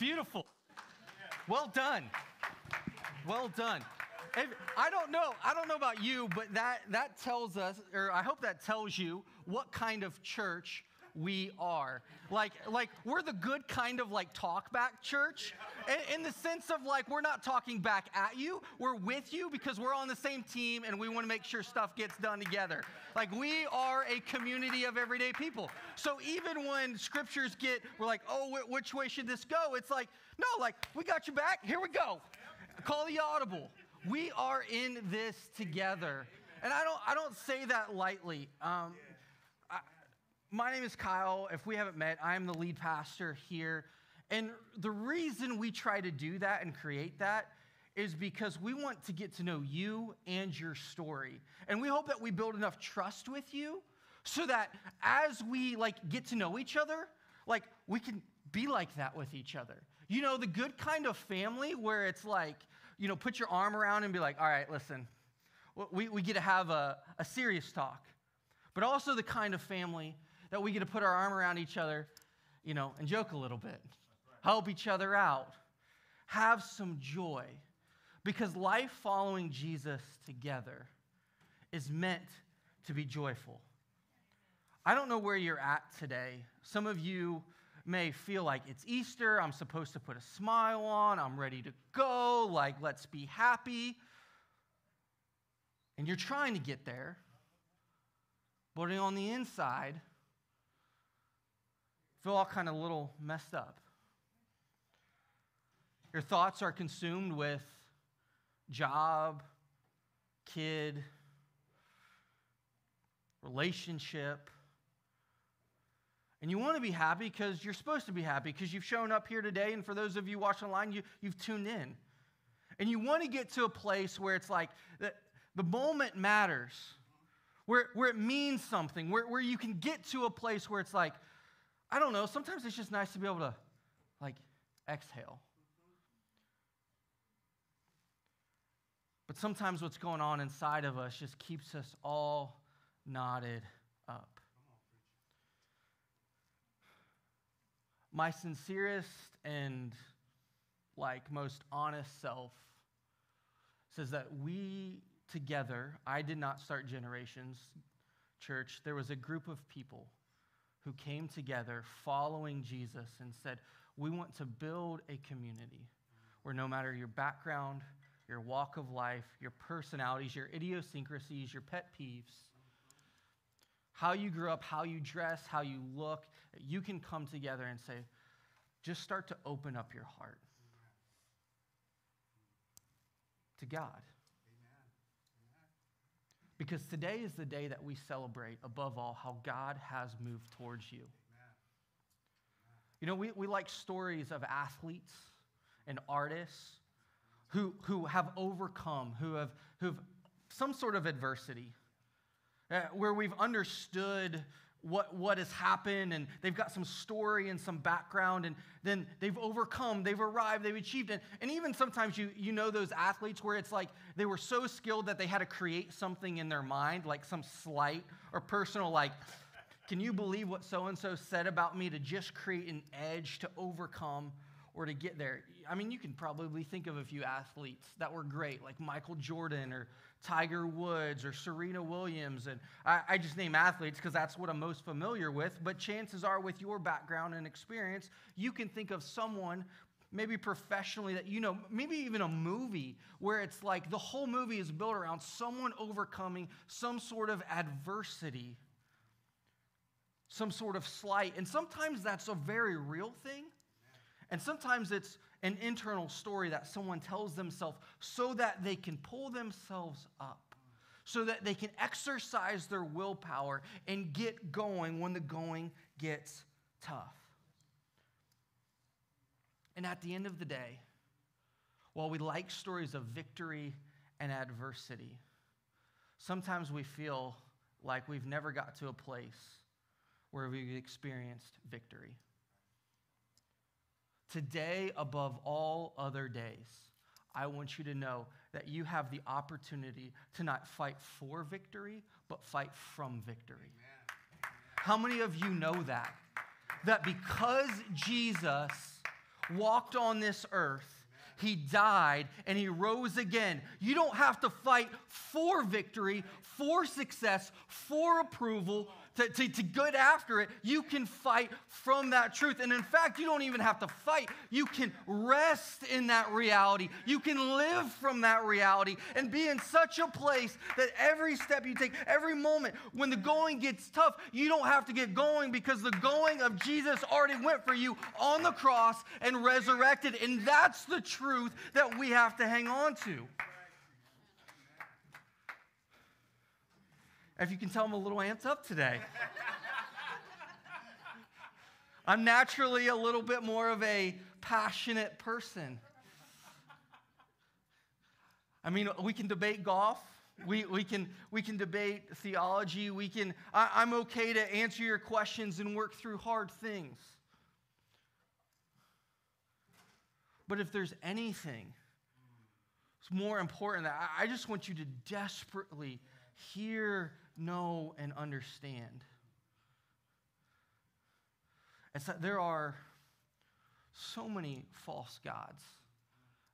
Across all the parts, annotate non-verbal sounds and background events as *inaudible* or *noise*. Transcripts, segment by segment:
Beautiful. Well done. Well done. If, I don't know. I don't know about you, but that that tells us, or I hope that tells you what kind of church we are. Like, like we're the good kind of like talk back church in, the sense of like we're not talking back at you, we're with you because we're on the same team and we want to make sure stuff gets done together. Like we are a community of everyday people. So even when scriptures get, we're like, oh, which way should this go? It's like, no, like we got you back. Here we go. Call the audible. We are in this together. And I don't, I don't say that lightly. Um, my name is Kyle. If we haven't met, I am the lead pastor here. And the reason we try to do that and create that is because we want to get to know you and your story. And we hope that we build enough trust with you so that as we like get to know each other, like we can be like that with each other. You know, the good kind of family where it's like, you know, put your arm around and be like, all right, listen, we, we get to have a, a serious talk. But also the kind of family that we get to put our arm around each other, you know, and joke a little bit, help each other out, have some joy. Because life following Jesus together is meant to be joyful. I don't know where you're at today. Some of you may feel like it's Easter, I'm supposed to put a smile on, I'm ready to go, like, let's be happy. And you're trying to get there, but on the inside, feel all kind of little messed up. Your thoughts are consumed with job, kid, relationship. And you want to be happy because you're supposed to be happy because you've shown up here today. And for those of you watching online, you, you've tuned in. And you want to get to a place where it's like the, the moment matters, where, where it means something, where, where you can get to a place where it's like, I don't know, sometimes it's just nice to be able to like exhale. But sometimes what's going on inside of us just keeps us all knotted up. My sincerest and like most honest self says that we together, I did not start generations church. There was a group of people who came together following Jesus and said, We want to build a community where no matter your background, your walk of life, your personalities, your idiosyncrasies, your pet peeves, how you grew up, how you dress, how you look, you can come together and say, just start to open up your heart to God. Because today is the day that we celebrate, above all, how God has moved towards you. You know, we, we like stories of athletes and artists who, who have overcome, who have who've some sort of adversity, uh, where we've understood what, what has happened and they've got some story and some background and then they've overcome they've arrived they've achieved it. And even sometimes you, you know those athletes where it's like they were so skilled that they had to create something in their mind like some slight or personal like can you believe what so and so said about me to just create an edge to overcome or to get there i mean you can probably think of a few athletes that were great like michael jordan or Tiger Woods or Serena Williams. And I, I just name athletes because that's what I'm most familiar with. But chances are, with your background and experience, you can think of someone maybe professionally that you know, maybe even a movie where it's like the whole movie is built around someone overcoming some sort of adversity, some sort of slight. And sometimes that's a very real thing. And sometimes it's an internal story that someone tells themselves so that they can pull themselves up, so that they can exercise their willpower and get going when the going gets tough. And at the end of the day, while we like stories of victory and adversity, sometimes we feel like we've never got to a place where we've experienced victory. Today, above all other days, I want you to know that you have the opportunity to not fight for victory, but fight from victory. Amen. How many of you know that? That because Jesus walked on this earth. He died and he rose again. You don't have to fight for victory, for success, for approval, to, to, to get after it, you can fight from that truth. And in fact, you don't even have to fight. You can rest in that reality. You can live from that reality and be in such a place that every step you take, every moment, when the going gets tough, you don't have to get going because the going of Jesus already went for you on the cross and resurrected. And that's the truth that we have to hang on to. If you can tell, I'm a little amped up today. I'm naturally a little bit more of a passionate person. I mean, we can debate golf. We, we, can, we can debate theology. We can, I, I'm okay to answer your questions and work through hard things. But if there's anything it's more important, I, I just want you to desperately hear know, and understand. It's that there are so many false gods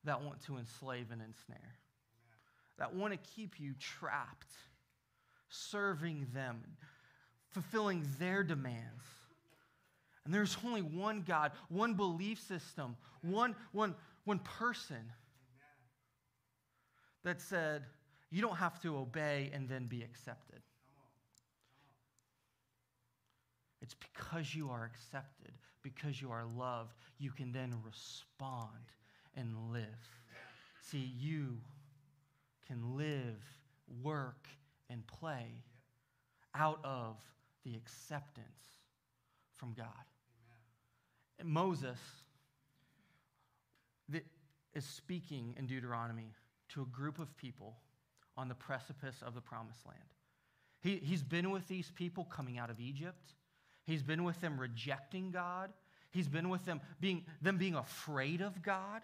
that want to enslave and ensnare, that want to keep you trapped, serving them, fulfilling their demands. And there's only one God, one belief system, one, one, one person that said, you don't have to obey and then be accepted. It's because you are accepted, because you are loved, you can then respond and live. See, you can live, work, and play out of the acceptance from God. And Moses is speaking in Deuteronomy to a group of people on the precipice of the promised land. He, he's been with these people coming out of Egypt. He's been with them rejecting God. He's been with them being, them being afraid of God,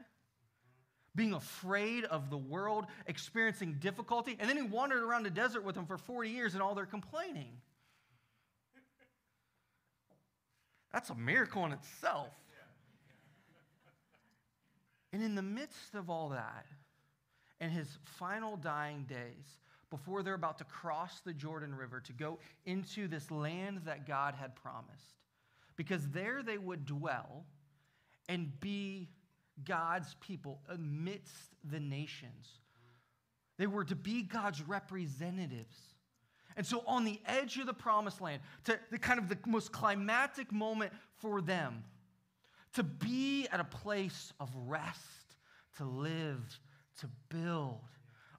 being afraid of the world, experiencing difficulty. And then he wandered around the desert with them for 40 years and all their complaining. That's a miracle in itself. And in the midst of all that, in his final dying days, before they're about to cross the Jordan River to go into this land that God had promised. Because there they would dwell and be God's people amidst the nations. They were to be God's representatives. And so, on the edge of the promised land, to the kind of the most climactic moment for them, to be at a place of rest, to live, to build,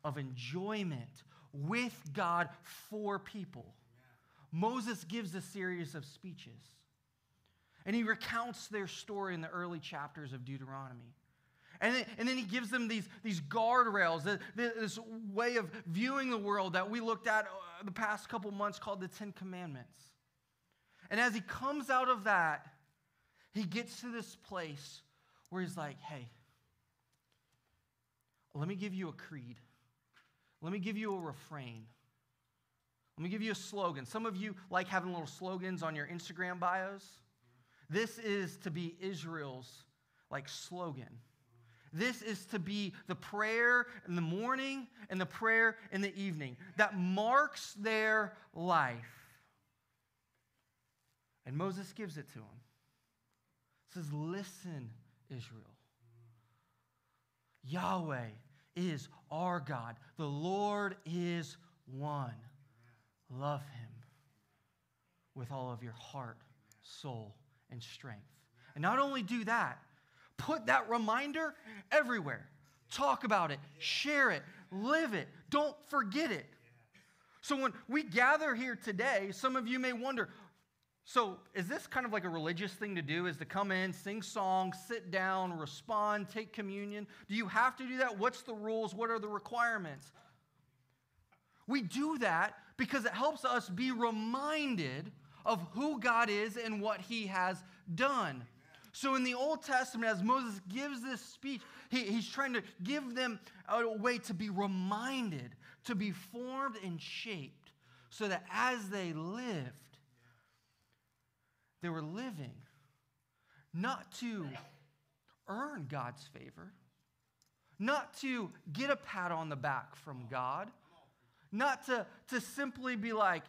of enjoyment, with God for people. Moses gives a series of speeches. And he recounts their story in the early chapters of Deuteronomy. And then, and then he gives them these, these guardrails, this way of viewing the world that we looked at uh, the past couple months called the Ten Commandments. And as he comes out of that, he gets to this place where he's like, hey, let me give you a creed. Let me give you a refrain. Let me give you a slogan. Some of you like having little slogans on your Instagram bios. This is to be Israel's like slogan. This is to be the prayer in the morning and the prayer in the evening that marks their life. And Moses gives it to him. says, Listen, Israel. Yahweh is our God. The Lord is one. Love him with all of your heart, soul, and strength. And not only do that, put that reminder everywhere. Talk about it, share it, live it, don't forget it. So when we gather here today, some of you may wonder, so, is this kind of like a religious thing to do? Is to come in, sing songs, sit down, respond, take communion? Do you have to do that? What's the rules? What are the requirements? We do that because it helps us be reminded of who God is and what he has done. So, in the Old Testament, as Moses gives this speech, he, he's trying to give them a way to be reminded, to be formed and shaped, so that as they live, they were living not to earn God's favor, not to get a pat on the back from God, not to, to simply be like,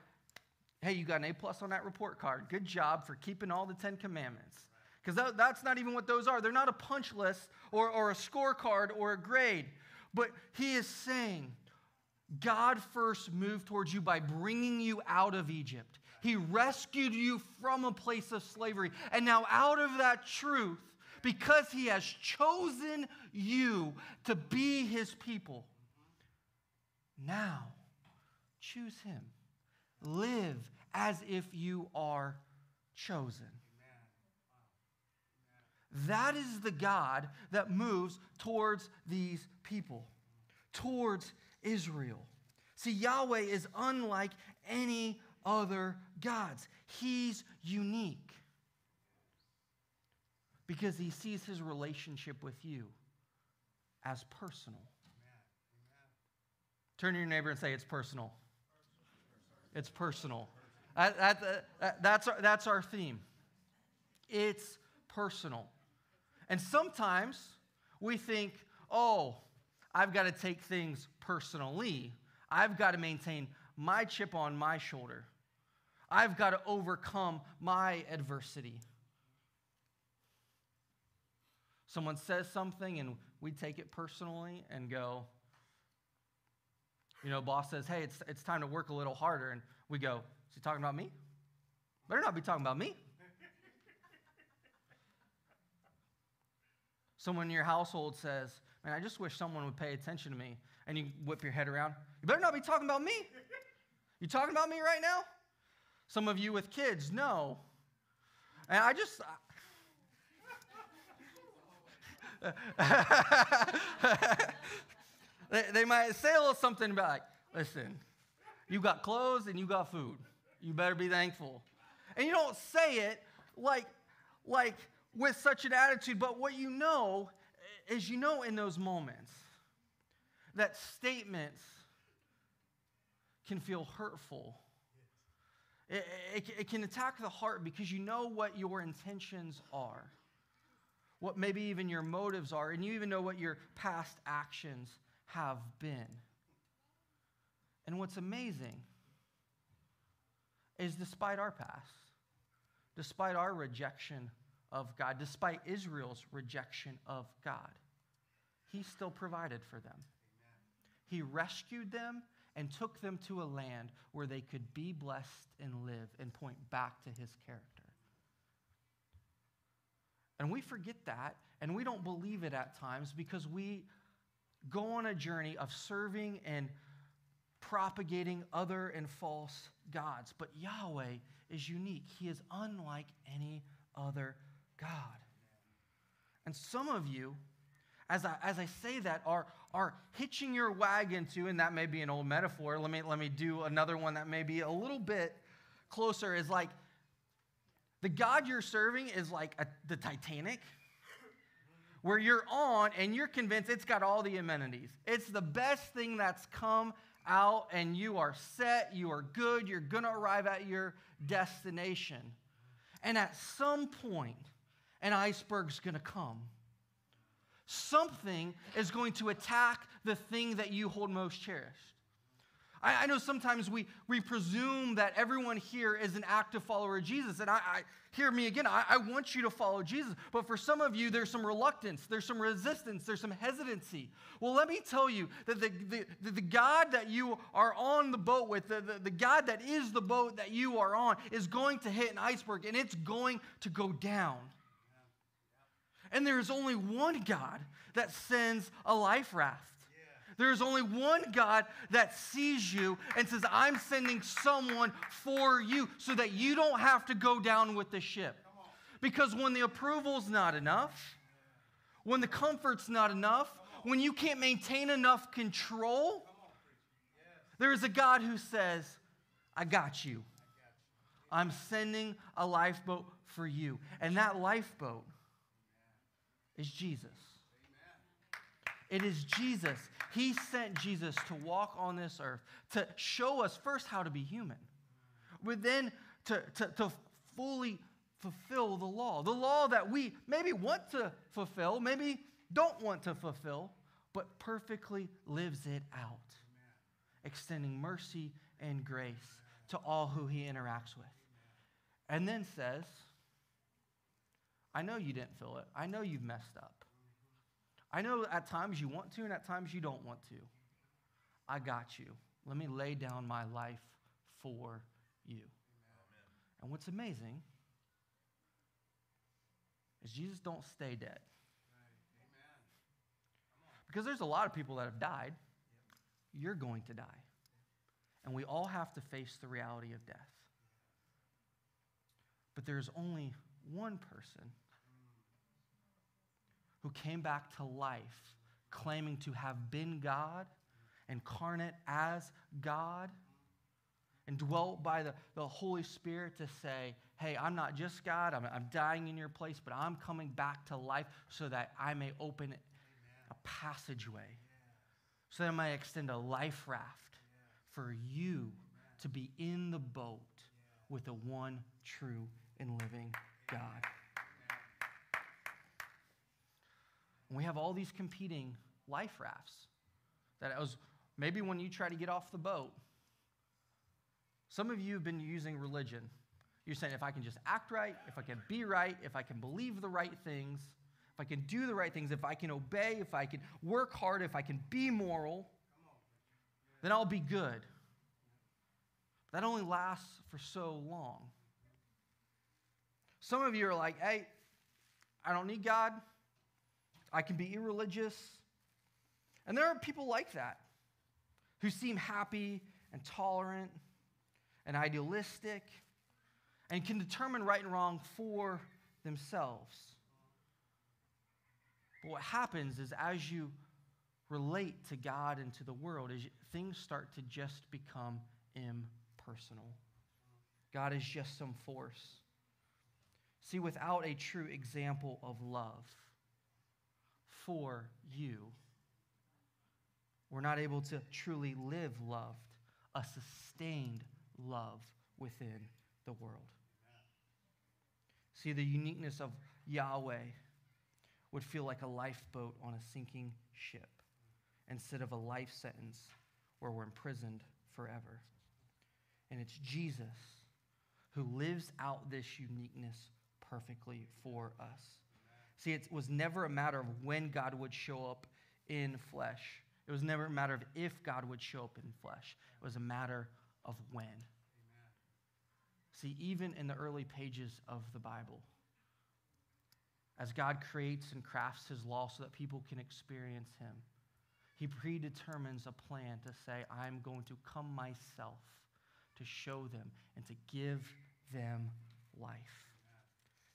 hey, you got an A plus on that report card. Good job for keeping all the Ten Commandments. Because that, that's not even what those are. They're not a punch list or, or a scorecard or a grade. But he is saying, God first moved towards you by bringing you out of Egypt. He rescued you from a place of slavery. And now, out of that truth, because He has chosen you to be His people, now choose Him. Live as if you are chosen. That is the God that moves towards these people, towards Israel. See, Yahweh is unlike any other gods, He's unique because He sees His relationship with you as personal. Turn to your neighbor and say, It's personal. It's personal. That, that, that's, our, that's our theme. It's personal. And sometimes we think, oh, I've got to take things personally. I've got to maintain my chip on my shoulder. I've got to overcome my adversity. Someone says something and we take it personally and go, you know, boss says, hey, it's, it's time to work a little harder. And we go, is he talking about me? Better not be talking about me. Someone in your household says, Man, I just wish someone would pay attention to me. And you whip your head around. You better not be talking about me. You talking about me right now? Some of you with kids, no. And I just. *laughs* they, they might say a little something about, like, listen, you got clothes and you got food. You better be thankful. And you don't say it like, like with such an attitude, but what you know is you know in those moments that statements can feel hurtful. It, it, it, can attack the heart because you know what your intentions are, what maybe even your motives are, and you even know what your past actions have been. And what's amazing is despite our past, despite our rejection of God, despite Israel's rejection of God, He still provided for them. He rescued them and took them to a land where they could be blessed and live and point back to His character. And we forget that and we don't believe it at times because we go on a journey of serving and propagating other and false gods. But Yahweh is unique, He is unlike any other God. And some of you, as I, as I say that, are, are hitching your wagon to, and that may be an old metaphor. Let me, let me do another one that may be a little bit closer, is like the God you're serving is like a, the Titanic, where you're on and you're convinced it's got all the amenities. It's the best thing that's come out, and you are set, you are good, you're gonna arrive at your destination. And at some point, an iceberg's to come. Something is going to attack the thing that you hold most cherished. I, I know sometimes we, we presume that everyone here is an active follower of Jesus. And I, I hear me again, I, I want you to follow Jesus. But for some of you, there's some reluctance, there's some resistance, there's some hesitancy. Well, let me tell you that the, the, the God that you are on the boat with, the, the, the God that is the boat that you are on, is going to hit an iceberg and it's going to go down. And there is only one God that sends a life raft. There is only one God that sees you and says, I'm sending someone for you so that you don't have to go down with the ship. Because when the approval's not enough, when the comfort's not enough, when you can't maintain enough control, there is a God who says, I got you. I'm sending a lifeboat for you. And that lifeboat is Jesus. It is Jesus. He sent Jesus to walk on this earth to show us first how to be human, but then to, to, to fully fulfill the law. The law that we maybe want to fulfill, maybe don't want to fulfill, but perfectly lives it out, Amen. extending mercy and grace to all who he interacts with. And then says, I know you didn't feel it. I know you've messed up. I know at times you want to and at times you don't want to. I got you. Let me lay down my life for you. Amen. And what's amazing is Jesus don't stay dead. Because there's a lot of people that have died. You're going to die. And we all have to face the reality of death. But there's only one person who came back to life claiming to have been God, incarnate as God, and dwelt by the, the Holy Spirit to say, Hey, I'm not just God, I'm, I'm dying in your place, but I'm coming back to life so that I may open Amen. a passageway, so that I may extend a life raft for you to be in the boat with the one true and living God. We have all these competing life rafts. That was maybe when you try to get off the boat, some of you have been using religion. You're saying, if I can just act right, if I can be right, if I can believe the right things, if I can do the right things, if I can obey, if I can work hard, if I can be moral, then I'll be good. That only lasts for so long. Some of you are like, hey, I don't need God. I can be irreligious. And there are people like that who seem happy and tolerant and idealistic and can determine right and wrong for themselves. But what happens is as you relate to God and to the world, things start to just become impersonal. God is just some force. See, without a true example of love, for you. We're not able to truly live loved, a sustained love within the world. See, the uniqueness of Yahweh would feel like a lifeboat on a sinking ship instead of a life sentence where we're imprisoned forever. And it's Jesus who lives out this uniqueness perfectly for us. See, it was never a matter of when God would show up in flesh. It was never a matter of if God would show up in flesh. It was a matter of when. Amen. See, even in the early pages of the Bible, as God creates and crafts his law so that people can experience him, he predetermines a plan to say, I'm going to come myself to show them and to give them life.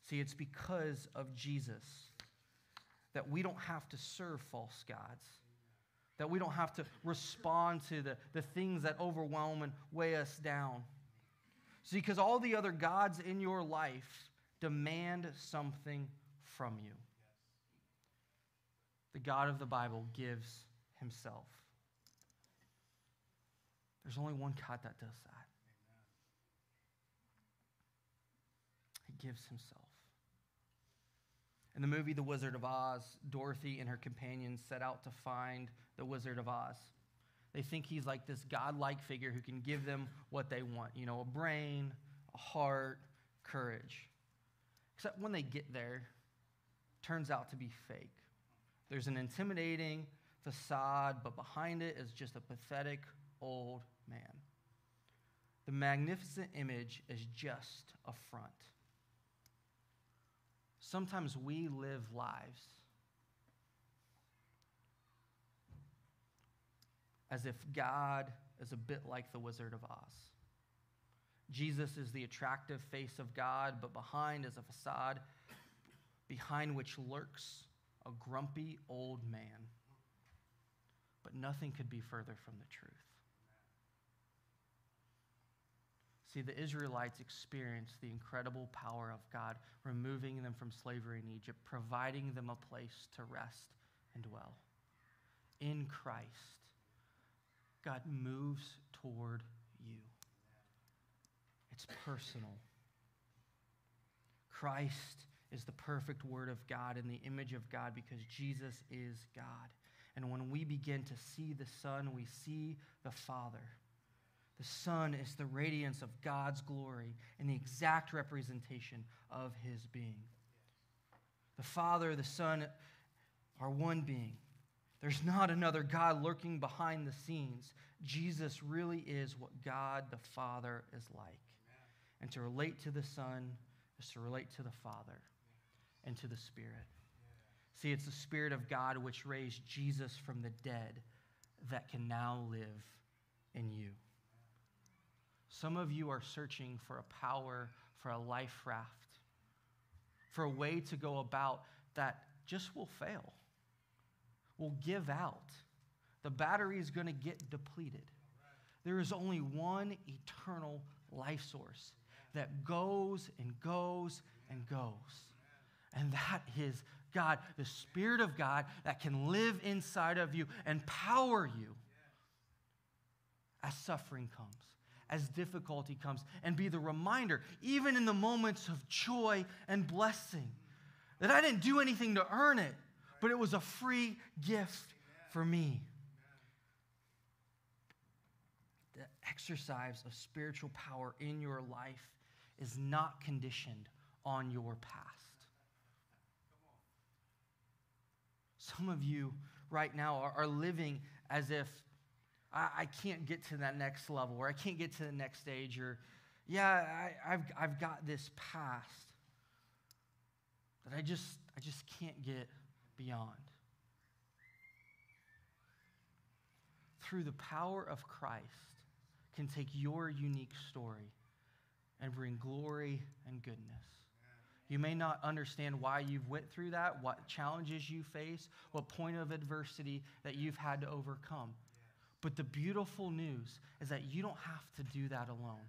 See, it's because of Jesus that we don't have to serve false gods, that we don't have to respond to the, the things that overwhelm and weigh us down. See, because all the other gods in your life demand something from you. The God of the Bible gives himself. There's only one God that does that. He gives himself. In the movie The Wizard of Oz, Dorothy and her companions set out to find the Wizard of Oz. They think he's like this godlike figure who can give them what they want you know, a brain, a heart, courage. Except when they get there, turns out to be fake. There's an intimidating facade, but behind it is just a pathetic old man. The magnificent image is just a front sometimes we live lives as if God is a bit like the Wizard of Oz. Jesus is the attractive face of God, but behind is a facade behind which lurks a grumpy old man. But nothing could be further from the truth. See, the Israelites experienced the incredible power of God, removing them from slavery in Egypt, providing them a place to rest and dwell. In Christ, God moves toward you. It's personal. Christ is the perfect Word of God in the image of God because Jesus is God. And when we begin to see the Son, we see the Father. The Son is the radiance of God's glory and the exact representation of his being. The Father, the Son are one being. There's not another God lurking behind the scenes. Jesus really is what God the Father is like. And to relate to the Son is to relate to the Father and to the Spirit. See, it's the Spirit of God which raised Jesus from the dead that can now live in you. Some of you are searching for a power, for a life raft, for a way to go about that just will fail, will give out. The battery is going to get depleted. There is only one eternal life source that goes and goes and goes. And that is God, the Spirit of God that can live inside of you and power you as suffering comes, as difficulty comes, and be the reminder, even in the moments of joy and blessing, that I didn't do anything to earn it, but it was a free gift for me. The exercise of spiritual power in your life is not conditioned on your past. Some of you right now are, living as if I, I, can't get to that next level or I can't get to the next stage or, yeah, I, I've, I've got this past that I just, I just can't get beyond. Through the power of Christ, can take your unique story and bring glory and goodness. You may not understand why you've went through that, what challenges you face, what point of adversity that you've had to overcome. But the beautiful news is that you don't have to do that alone.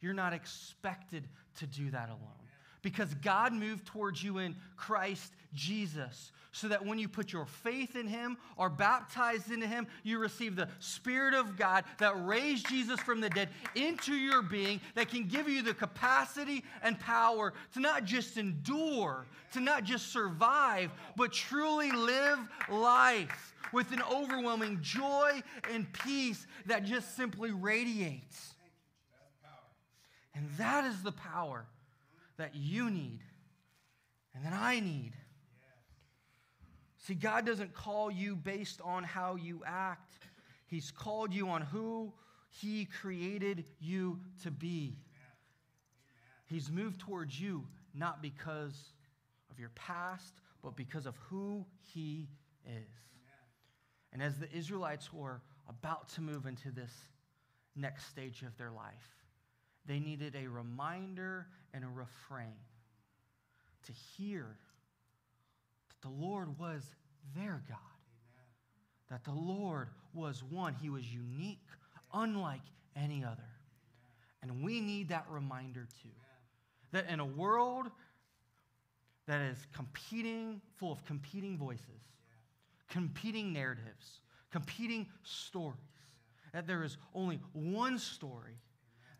You're not expected to do that alone because God moved towards you in Christ Jesus so that when you put your faith in Him, are baptized into Him, you receive the Spirit of God that raised Jesus from the dead into your being that can give you the capacity and power to not just endure, to not just survive, but truly live life with an overwhelming joy and peace that just simply radiates. And that is the power that you need and that I need. See, God doesn't call you based on how you act, He's called you on who He created you to be. He's moved towards you not because of your past, but because of who He is. And as the Israelites were about to move into this next stage of their life, they needed a reminder and a refrain to hear that the Lord was their God, Amen. that the Lord was one. He was unique, unlike any other. And we need that reminder too. That in a world that is competing, full of competing voices, competing narratives, competing stories, that there is only one story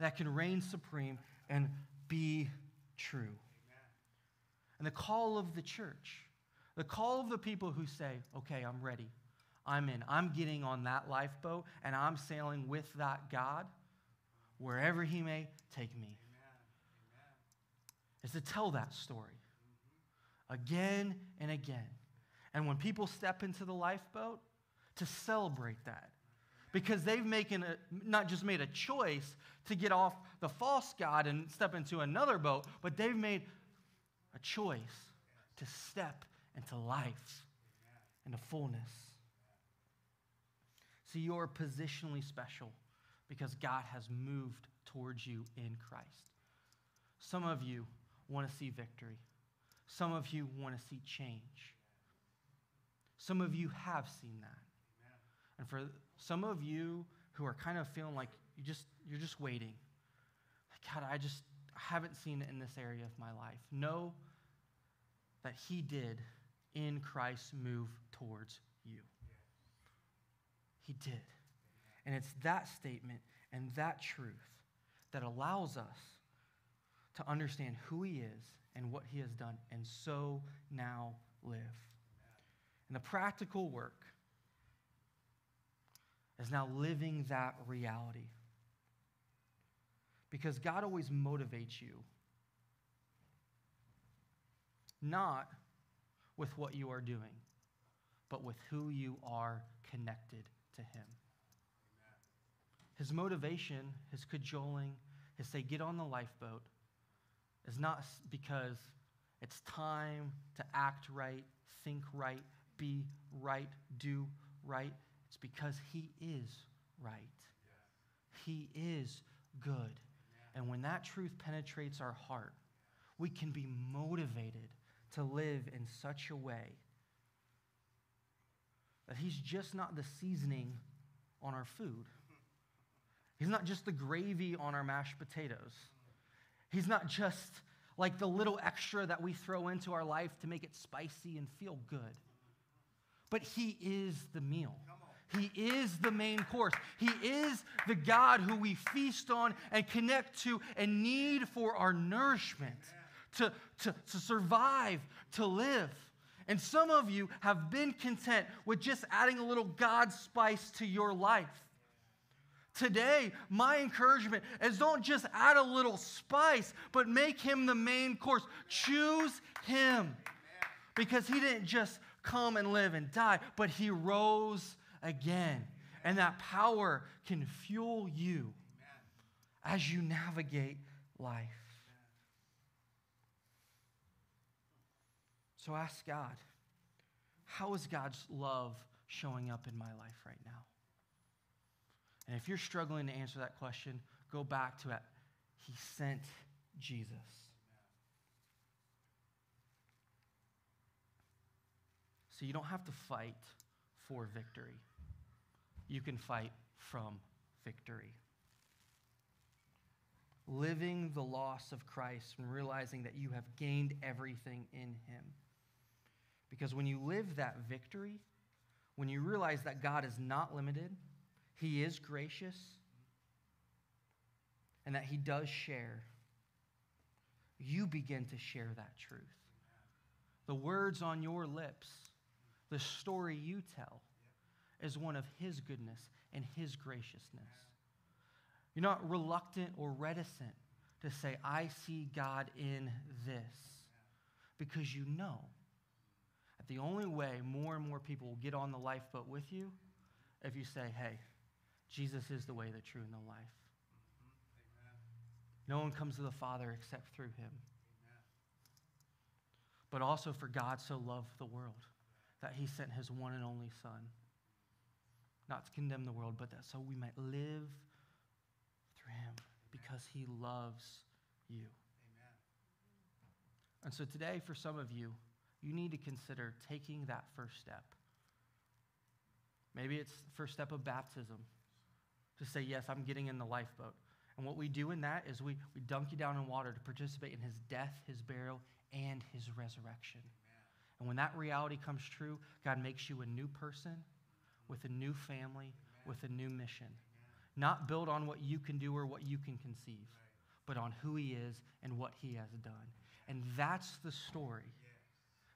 that can reign supreme and be true. And the call of the church, the call of the people who say, okay, I'm ready, I'm in, I'm getting on that lifeboat, and I'm sailing with that God wherever He may take me, is to tell that story again and again. And when people step into the lifeboat, to celebrate that because they've making a, not just made a choice to get off the false God and step into another boat, but they've made a choice to step into life, into fullness. See, you're positionally special because God has moved towards you in Christ. Some of you want to see victory. Some of you want to see change. Some of you have seen that. And for some of you who are kind of feeling like you just you're just waiting. God, I just haven't seen it in this area of my life. Know that He did in Christ move towards you. He did. And it's that statement and that truth that allows us to understand who He is and what he has done, and so now live. And the practical work is now living that reality. Because God always motivates you, not with what you are doing, but with who you are connected to Him. His motivation, his cajoling, his say, get on the lifeboat, is not because it's time to act right, think right, be right, do right. It's because he is right. He is good. And when that truth penetrates our heart, we can be motivated to live in such a way that he's just not the seasoning on our food. He's not just the gravy on our mashed potatoes. He's not just like the little extra that we throw into our life to make it spicy and feel good. But He is the meal. He is the main course. He is the God who we feast on and connect to and need for our nourishment, to, to, to survive, to live. And some of you have been content with just adding a little God spice to your life. Today, my encouragement is don't just add a little spice, but make him the main course. Choose him. Because he didn't just come and live and die, but he rose again. And that power can fuel you as you navigate life. So ask God, how is God's love showing up in my life right now? And if you're struggling to answer that question, go back to it. He sent Jesus. So you don't have to fight for victory. You can fight from victory. Living the loss of Christ and realizing that you have gained everything in Him. Because when you live that victory, when you realize that God is not limited, he is gracious and that He does share, you begin to share that truth. The words on your lips, the story you tell, is one of His goodness and His graciousness. You're not reluctant or reticent to say, I see God in this, because you know that the only way more and more people will get on the lifeboat with you if you say, hey, Jesus is the way, the truth, and the life. No one comes to the Father except through him. But also, for God so loved the world that he sent his one and only Son, not to condemn the world, but that so we might live through him because he loves you. Amen. And so today, for some of you, you need to consider taking that first step. Maybe it's the first step of baptism to say, Yes, I'm getting in the lifeboat. And what we do in that is we, we dunk you down in water to participate in his death, his burial, and his resurrection. Amen. And when that reality comes true, God makes you a new person with a new family, with a new mission. Not built on what you can do or what you can conceive, but on who he is and what he has done. And that's the story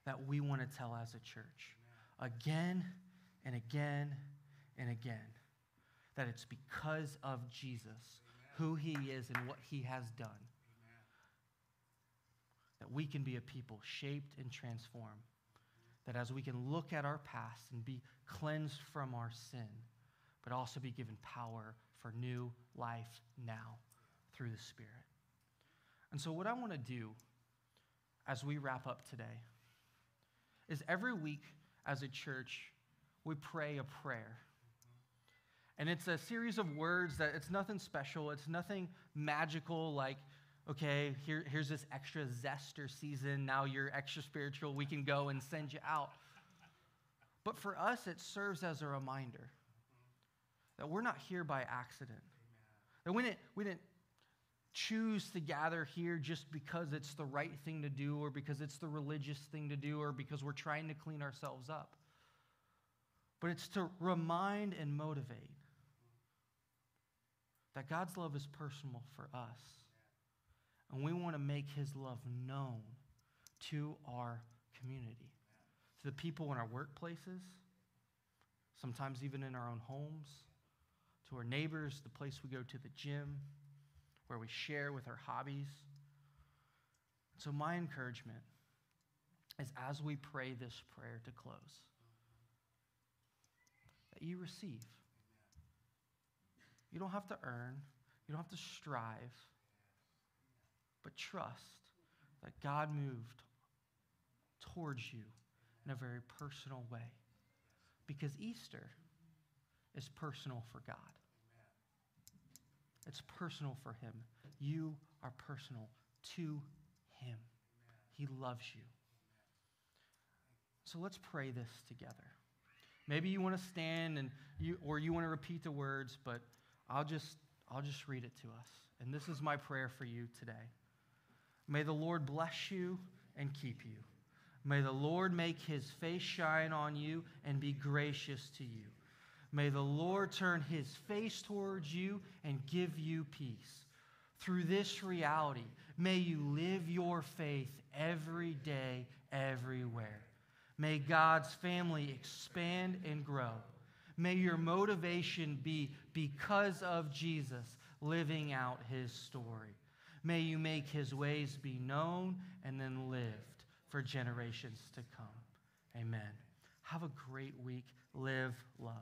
that we want to tell as a church again and again and again that it's because of Jesus, who he is, and what he has done, that we can be a people shaped and transformed. That as we can look at our past and be cleansed from our sin, but also be given power for new life now through the Spirit. And so, what I want to do as we wrap up today is every week as a church, we pray a prayer and it's a series of words that it's nothing special, it's nothing magical like, okay, here, here's this extra zest or season. Now you're extra spiritual. We can go and send you out. But for us, it serves as a reminder that we're not here by accident. That we didn't, we didn't choose to gather here just because it's the right thing to do or because it's the religious thing to do or because we're trying to clean ourselves up. But it's to remind and motivate that God's love is personal for us. And we want to make his love known to our community, to the people in our workplaces, sometimes even in our own homes, to our neighbors, the place we go to the gym, where we share with our hobbies. So, my encouragement is as we pray this prayer to close, that you receive. You don't have to earn, you don't have to strive, but trust that God moved towards you in a very personal way. Because Easter is personal for God. It's personal for Him. You are personal to Him. He loves you. So let's pray this together. Maybe you want to stand and you or you want to repeat the words, but I'll just I'll just read it to us. And this is my prayer for you today. May the Lord bless you and keep you. May the Lord make his face shine on you and be gracious to you. May the Lord turn his face towards you and give you peace. Through this reality, may you live your faith every day, everywhere. May God's family expand and grow. May your motivation be because of Jesus living out his story. May you make his ways be known and then lived for generations to come. Amen. Have a great week. Live loved.